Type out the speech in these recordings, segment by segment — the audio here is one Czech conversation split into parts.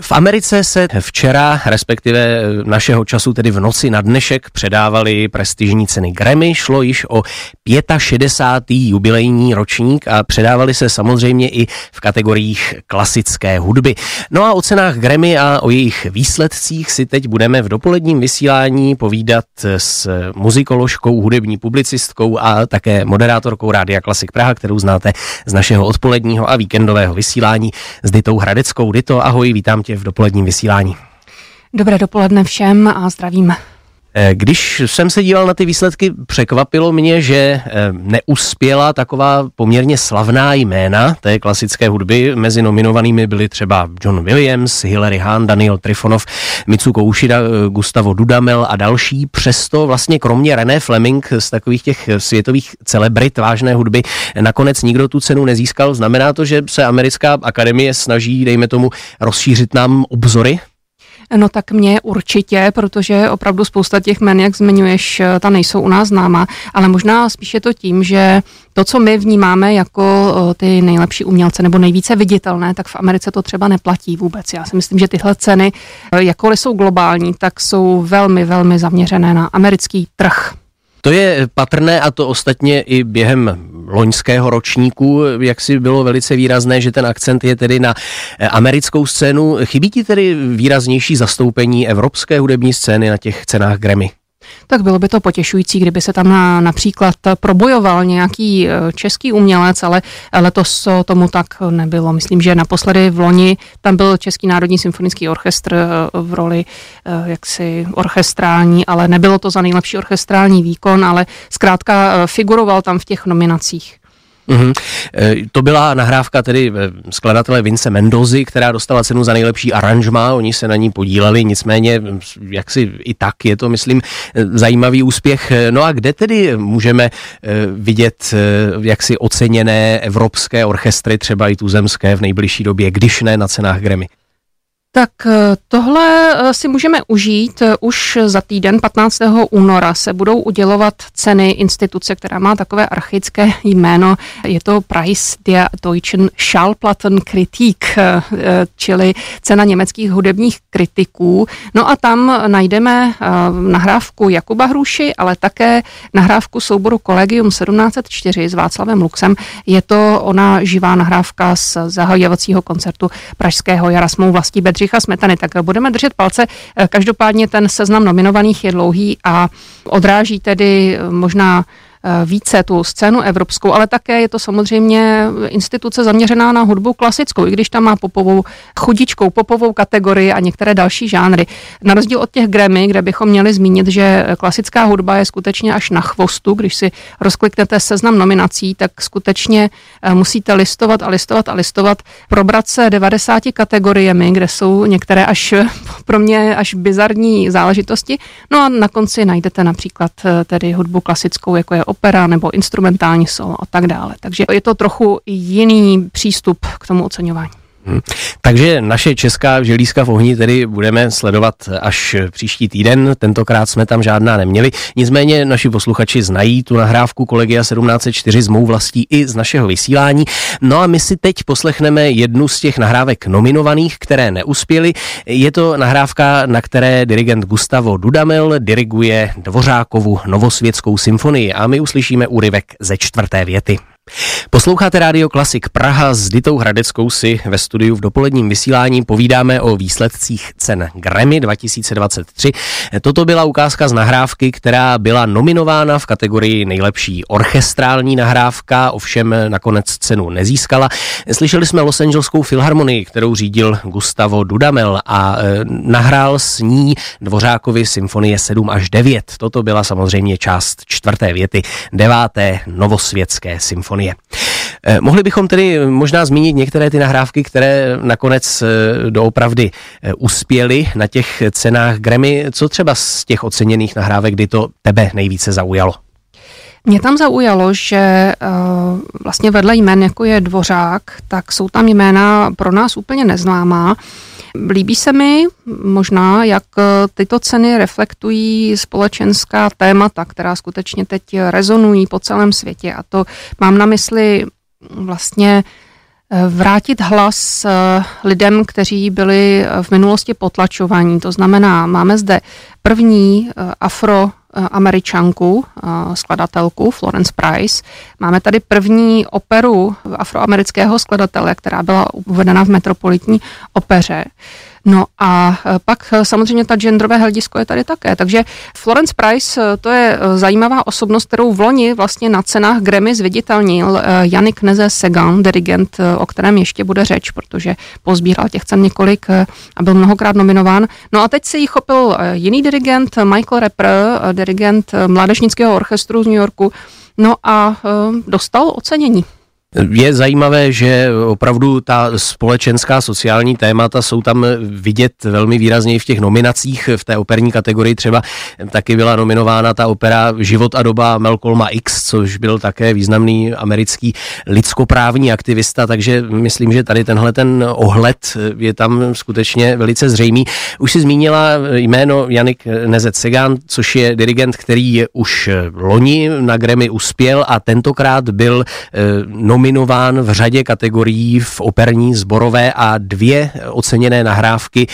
V Americe se včera, respektive našeho času, tedy v noci na dnešek, předávali prestižní ceny Grammy. Šlo již o 65. jubilejní ročník a předávali se samozřejmě i v kategoriích klasické hudby. No a o cenách Grammy a o jejich výsledcích si teď budeme v dopoledním vysílání povídat s muzikoložkou, hudební publicistkou a také moderátorkou Rádia Klasik Praha, kterou znáte z našeho odpoledního a víkendového vysílání s Ditou Hradeckou. Dito, ahoj, vítám tě v dopoledním vysílání. Dobré dopoledne všem a zdravím. Eh, když jsem se díval na ty výsledky, překvapilo mě, že eh, neuspěla taková poměrně slavná jména té klasické hudby. Mezi nominovanými byli třeba John Williams, Hilary Hahn, Daniel Trifonov, Mitsuko Ushida, eh, Gustavo Dudamel a další. Přesto vlastně kromě René Fleming z takových těch světových celebrit vážné hudby nakonec nikdo tu cenu nezískal. Znamená to, že se americká akademie snaží, dejme tomu, rozšířit nám obzory? No tak mě určitě, protože opravdu spousta těch men, jak zmiňuješ, ta nejsou u nás známa, ale možná spíše to tím, že to, co my vnímáme jako ty nejlepší umělce nebo nejvíce viditelné, tak v Americe to třeba neplatí vůbec. Já si myslím, že tyhle ceny, jakkoliv jsou globální, tak jsou velmi, velmi zaměřené na americký trh. To je patrné a to ostatně i během loňského ročníku, jak si bylo velice výrazné, že ten akcent je tedy na eh, americkou scénu. Chybí ti tedy výraznější zastoupení evropské hudební scény na těch cenách Grammy? Tak bylo by to potěšující, kdyby se tam na, například probojoval nějaký eh, český umělec, ale letos tomu tak nebylo. Myslím, že naposledy v loni tam byl Český národní symfonický orchestr eh, v roli eh, jaksi orchestrální, ale nebylo to za nejlepší orchestrální výkon, ale zkrátka figuroval tam v těch nominacích. Mm-hmm. To byla nahrávka tedy eh, skladatele Vince Mendozy, která dostala cenu za nejlepší aranžma, oni se na ní podíleli, nicméně hm, jak si i tak je to, myslím, eh, zajímavý úspěch. No a kde tedy můžeme vidět jaksi oceněné evropské orchestry, třeba i tuzemské v nejbližší době, když ne na cenách Grammy? Tak eh, tohle eh, si můžeme užít. Eh, už za týden 15. února se budou udělovat ceny instituce, která má takové archaické jméno. Je to Preis der Deutschen Schallplattenkritik, čili cena německých hudebních kritiků. No a tam najdeme nahrávku Jakuba Hruši, ale také nahrávku souboru Collegium 1704 s Václavem Luxem. Je to ona živá nahrávka z zahajovacího koncertu Pražského jara s mou vlastí Bedři Bedřicha Smetany. Tak budeme držet palce. Každopádně ten seznam nominovaných je dlouhý a odráží tedy možná Eh, více tu scénu evropskou, ale také je to samozřejmě instituce zaměřená na hudbu klasickou, i když tam má popovou chudičkou, popovou kategorii a některé další žánry. Na rozdíl od těch Grammy, kde bychom měli zmínit, že klasická hudba je skutečně až na chvostu, když si rozkliknete seznam nominací, tak skutečně eh, musíte listovat a listovat a listovat, probrat se 90 kategoriemi, kde jsou některé až pro mě až bizarní záležitosti. No a na konci najdete například eh, tedy hudbu klasickou, jako je opera nebo instrumentální solo a tak dále. Takže je to trochu jiný přístup k tomu oceňování. Hmm. Takže naše česká želízka v ohni tedy budeme sledovat až příští týden. Tentokrát jsme tam žádná neměli. Nicméně naši posluchači znají tu nahrávku Kolegia 1704 z mou vlastí i z našeho vysílání. No a my si teď poslechneme jednu z těch nahrávek nominovaných, které neuspěly. Je to nahrávka, na které dirigent Gustavo Dudamel diriguje Dvořákovu Novosvětskou symfonii a my uslyšíme úryvek ze čtvrté věty. Posloucháte Rádio Klasik Praha s Ditou Hradeckou si ve studiu v dopoledním vysílání povídáme o výsledcích cen Grammy 2023. Toto byla ukázka z nahrávky, která byla nominována v kategorii nejlepší orchestrální nahrávka, ovšem nakonec cenu nezískala. Slyšeli jsme Los Angeleskou filharmonii, kterou řídil Gustavo Dudamel a e, nahrál s ní Dvořákovi symfonie 7 až 9. Toto byla samozřejmě část čtvrté věty deváté novosvětské symfonie symfonie. Eh, mohli bychom tedy možná zmínit některé ty nahrávky, které nakonec eh, doopravdy eh, uspěly na těch cenách Grammy. Co třeba z těch oceněných nahrávek, kdy to tebe nejvíce zaujalo? Mě tam zaujalo, že vlastně vedle jmén, jako je Dvořák, tak jsou tam jména pro nás úplně neznámá. Líbí se mi možná, jak tyto ceny reflektují společenská témata, která skutečně teď rezonují po celém světě. A to mám na mysli vlastně vrátit hlas lidem, kteří byli v minulosti potlačovaní. To znamená, máme zde první afro američanku, skladatelku Florence Price. Máme tady první operu afroamerického skladatele, která byla uvedena v Metropolitní opeře. No a e, pak e, samozřejmě ta genderové hledisko je tady také. Takže Florence Price, e, to je zajímavá osobnost, kterou v loni vlastně na cenách Grammy zviditelnil Janik Neze Segan, dirigent, o kterém ještě bude řeč, protože pozbíral těch cen několik a byl mnohokrát nominován. No a teď se jí chopil jiný dirigent, Michael Rapper, dirigent Mládežnického orchestru z New Yorku, no a dostal ocenění. Je zajímavé, že opravdu ta společenská sociální témata jsou tam vidět velmi výrazně v těch nominacích v té operní kategorii. Třeba taky byla nominována ta opera Život a doba Malcolma X, což byl také významný americký lidskoprávní aktivista, takže myslím, že tady tenhle ten ohled je tam skutečně velice zřejmý. Už si zmínila jméno Janik Nezet Segan, což je dirigent, který už loni na Grammy uspěl a tentokrát byl nominován nominován v řadě kategorií v operní, zborové a dvě oceněné nahrávky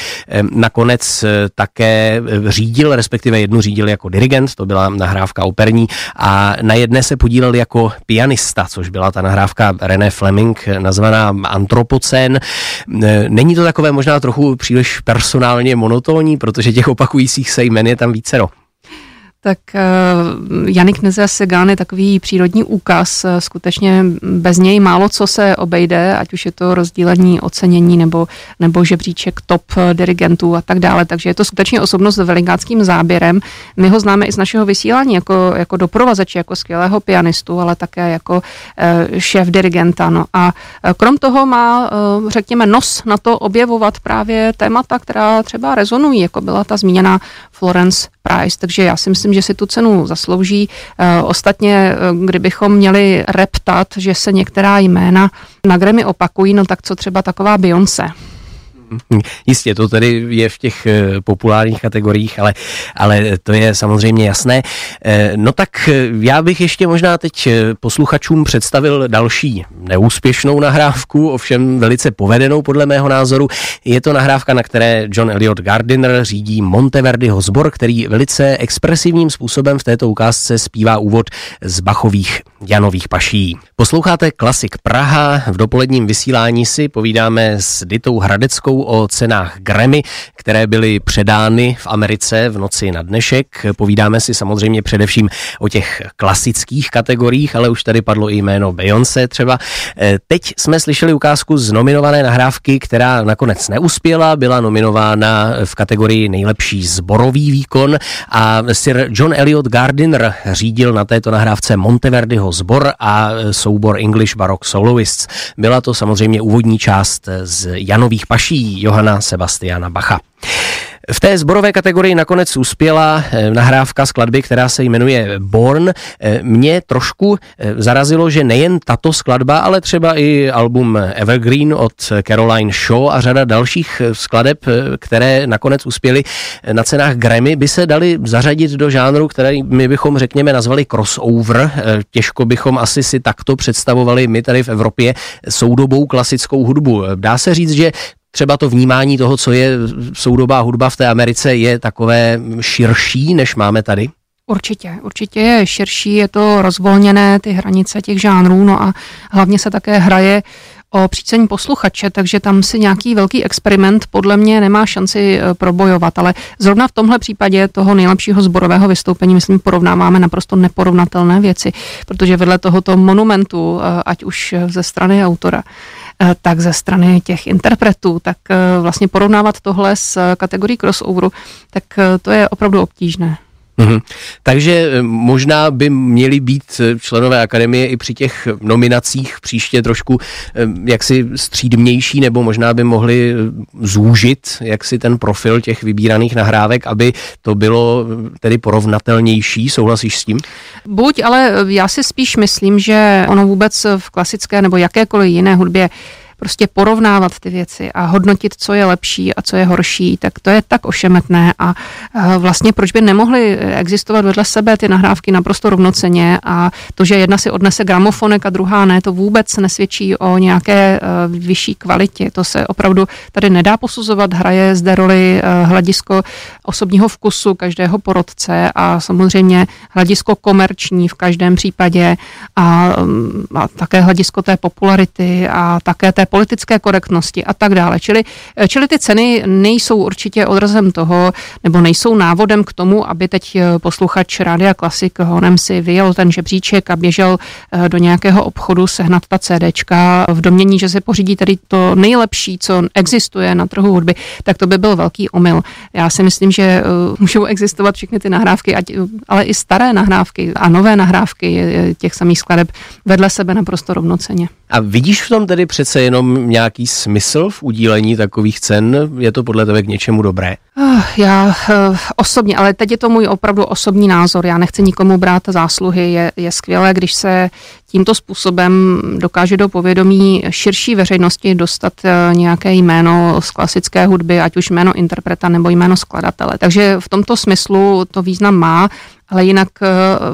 nakonec eh, také eh, řídil, respektive jednu řídil jako dirigent, to byla nahrávka operní a na jedné se podílel jako pianista, což byla ta nahrávka René Fleming nazvaná Antropocén. Eh, není to takové možná trochu příliš personálně monotónní, protože těch opakujících se jmen je tam vícero tak uh, Janik Neze Segan je takový přírodní úkaz. Uh, skutečně bez něj málo co se obejde, ať už je to rozdílení ocenění nebo, nebo žebříček top uh, dirigentů a tak dále. Takže je to skutečně osobnost s velikánským záběrem. My ho známe i z našeho vysílání jako, jako doprovazeče, jako skvělého pianistu, ale také jako šéf dirigenta. No a krom toho má, řekněme, nos na to objevovat právě témata, která třeba rezonují, jako byla ta zmíněná Florence Price, takže já si myslím, že si tu cenu zaslouží. Eh, ostatně, eh, kdybychom měli reptat, že se některá jména na Grammy opakují, no tak co třeba taková Beyoncé. Jistě, to tedy je v těch eh, populárních kategoriích, ale, ale to je samozřejmě jasné. Eh, no tak eh, já bych ještě možná teď posluchačům představil další neúspěšnou nahrávku, ovšem velice povedenou podle mého názoru. Je to nahrávka, na které John Elliot Gardiner řídí Monteverdiho sbor, který velice expresivním způsobem v této ukázce zpívá úvod z Bachových Janových paší. Posloucháte Klasik Praha, v dopoledním vysílání si povídáme s Ditou Hradeckou o cenách Grammy, které byly předány v Americe v noci na dnešek. Povídáme si samozřejmě především o těch klasických kategoriích, ale už tady padlo i jméno Beyoncé třeba. E, teď jsme slyšeli ukázku z nominované nahrávky, která nakonec neuspěla, byla nominována v kategorii nejlepší zborový výkon a Sir John Elliot Gardiner řídil na této nahrávce Monteverdiho zbor a soubor English Baroque Soloists. Byla to samozřejmě úvodní část z Janových paší, Johana Sebastiana Bacha. V té zborové kategorii nakonec uspěla eh, nahrávka skladby, která se jmenuje Born. Eh, mě trošku eh, zarazilo, že nejen tato skladba, ale třeba i album Evergreen od Caroline Shaw a řada dalších skladeb, které nakonec uspěly na cenách Grammy, by se dali zařadit do žánru, který my bychom, řekněme, nazvali crossover. Těžko bychom asi si takto představovali my tady v Evropě soudobou klasickou hudbu. Dá se říct, že třeba to vnímání toho, co je soudobá hudba v té Americe, je takové širší, než máme tady? Určitě, určitě je širší, je to rozvolněné, ty hranice těch žánrů, no a hlavně se také hraje o přícení posluchače, takže tam si nějaký velký experiment podle mě nemá šanci e, probojovat, ale zrovna v tomhle případě toho nejlepšího zborového vystoupení, myslím, porovnáváme naprosto neporovnatelné věci, protože vedle tohoto monumentu, e, ať už ze strany autora, tak ze strany těch interpretů, tak eh, vlastně porovnávat tohle s kategorií crossoveru, tak eh, to je opravdu obtížné. Mm-hmm. Takže možná by měli být členové akademie i při těch nominacích příště trošku jaksi střídmější, nebo možná by mohli zúžit jaksi ten profil těch vybíraných nahrávek, aby to bylo tedy porovnatelnější. Souhlasíš s tím? Buď, ale já si spíš myslím, že ono vůbec v klasické nebo jakékoliv jiné hudbě prostě porovnávat ty věci a hodnotit, co je lepší a co je horší, tak to je tak ošemetné a vlastně proč by nemohly existovat vedle sebe ty nahrávky naprosto rovnoceně a to, že jedna si odnese gramofonek a druhá ne, to vůbec nesvědčí o nějaké vyšší kvalitě. To se opravdu tady nedá posuzovat, hraje zde roli hledisko osobního vkusu každého porodce a samozřejmě hledisko komerční v každém případě a, a také hledisko té popularity a také té politické korektnosti a tak dále. Čili, čili ty ceny nejsou určitě odrazem toho, nebo nejsou návodem k tomu, aby teď posluchač Rádia Klasik honem si vyjel ten žebříček a běžel eh, do nějakého obchodu sehnat ta CDčka v domění, že se pořídí tady to nejlepší, co existuje na trhu hudby, tak to by byl velký omyl. Já si myslím, že můžou existovat všechny ty nahrávky, ale i staré nahrávky a nové nahrávky těch samých skladeb vedle sebe naprosto rovnoceně. A vidíš v tom tedy přece jenom nějaký smysl v udílení takových cen? Je to podle tebe k něčemu dobré? Ah, já uh, osobně, ale teď je to můj opravdu osobní názor. Já nechci nikomu brát zásluhy. Je, je skvělé, když se tímto způsobem dokáže do povědomí širší veřejnosti dostat uh, nějaké jméno z klasické hudby, ať už jméno interpreta nebo jméno skladatele. Takže v tomto smyslu to význam má ale jinak eh,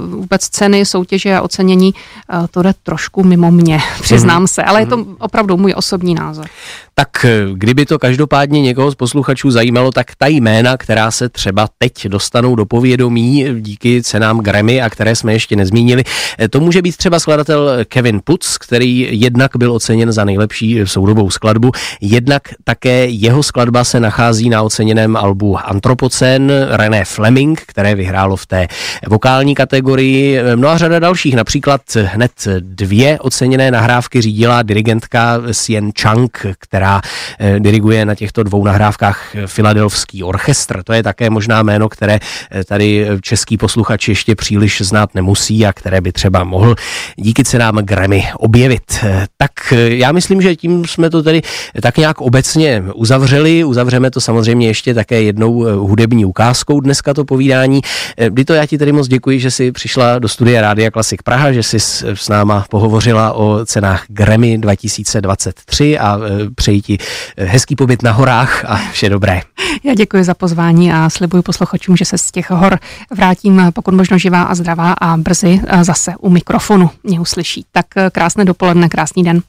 vůbec ceny, soutěže a ocenění, eh, to jde trošku mimo mě, přiznám se, ale je to mhm. opravdu můj osobní názor. Tak eh, kdyby to každopádně někoho z posluchačů zajímalo, tak ta jména, která se třeba teď dostanou do povědomí díky cenám Grammy a které jsme ještě nezmínili, to může být třeba skladatel Kevin Putz, který jednak byl oceněn za nejlepší soudobou skladbu, jednak také jeho skladba se nachází na oceněném albu Antropocen René Fleming, které vyhrálo v té vokální kategorii. Mnoha řada dalších, například hned dvě oceněné nahrávky řídila dirigentka Sien Chang, která eh, diriguje na těchto dvou nahrávkách Filadelfský orchestr. To je také možná jméno, které eh, tady český posluchač ještě příliš znát nemusí a které by třeba mohl díky cenám Grammy objevit. Eh, tak já myslím, že tím jsme to tedy tak nějak obecně uzavřeli. Uzavřeme to samozřejmě ještě také jednou hudební ukázkou dneska to povídání. Kdy to já ti tedy moc děkuji, že jsi přišla do studia Rádia Klasik Praha, že jsi s náma pohovořila o cenách Grammy 2023 a přeji ti hezký pobyt na horách a vše dobré. Já děkuji za pozvání a slibuji posluchačům, že se z těch hor vrátím pokud možno živá a zdravá a brzy zase u mikrofonu mě uslyší. Tak krásné dopoledne, krásný den.